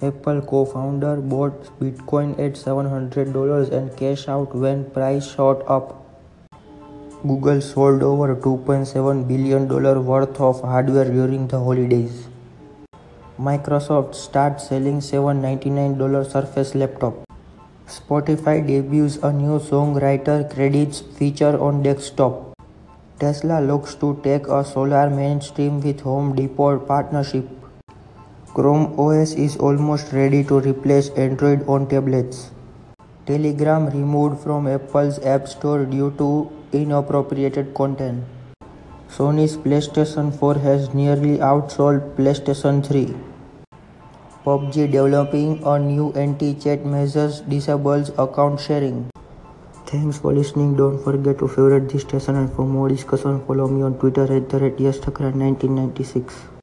Apple co-founder bought Bitcoin at $700 and cashed out when price shot up. Google sold over $2.7 billion worth of hardware during the holidays. Microsoft starts selling $799 Surface laptop. Spotify debuts a new songwriter credits feature on desktop. Tesla looks to take a solar mainstream with Home Depot partnership. Chrome OS is almost ready to replace Android on tablets. Telegram removed from Apple's App Store due to inappropriate content. Sony's PlayStation 4 has nearly outsold PlayStation 3. PUBG developing a new anti-cheat measures disables account sharing. Thanks for listening. Don't forget to favorite this station and for more discussion follow me on Twitter at the rate 1996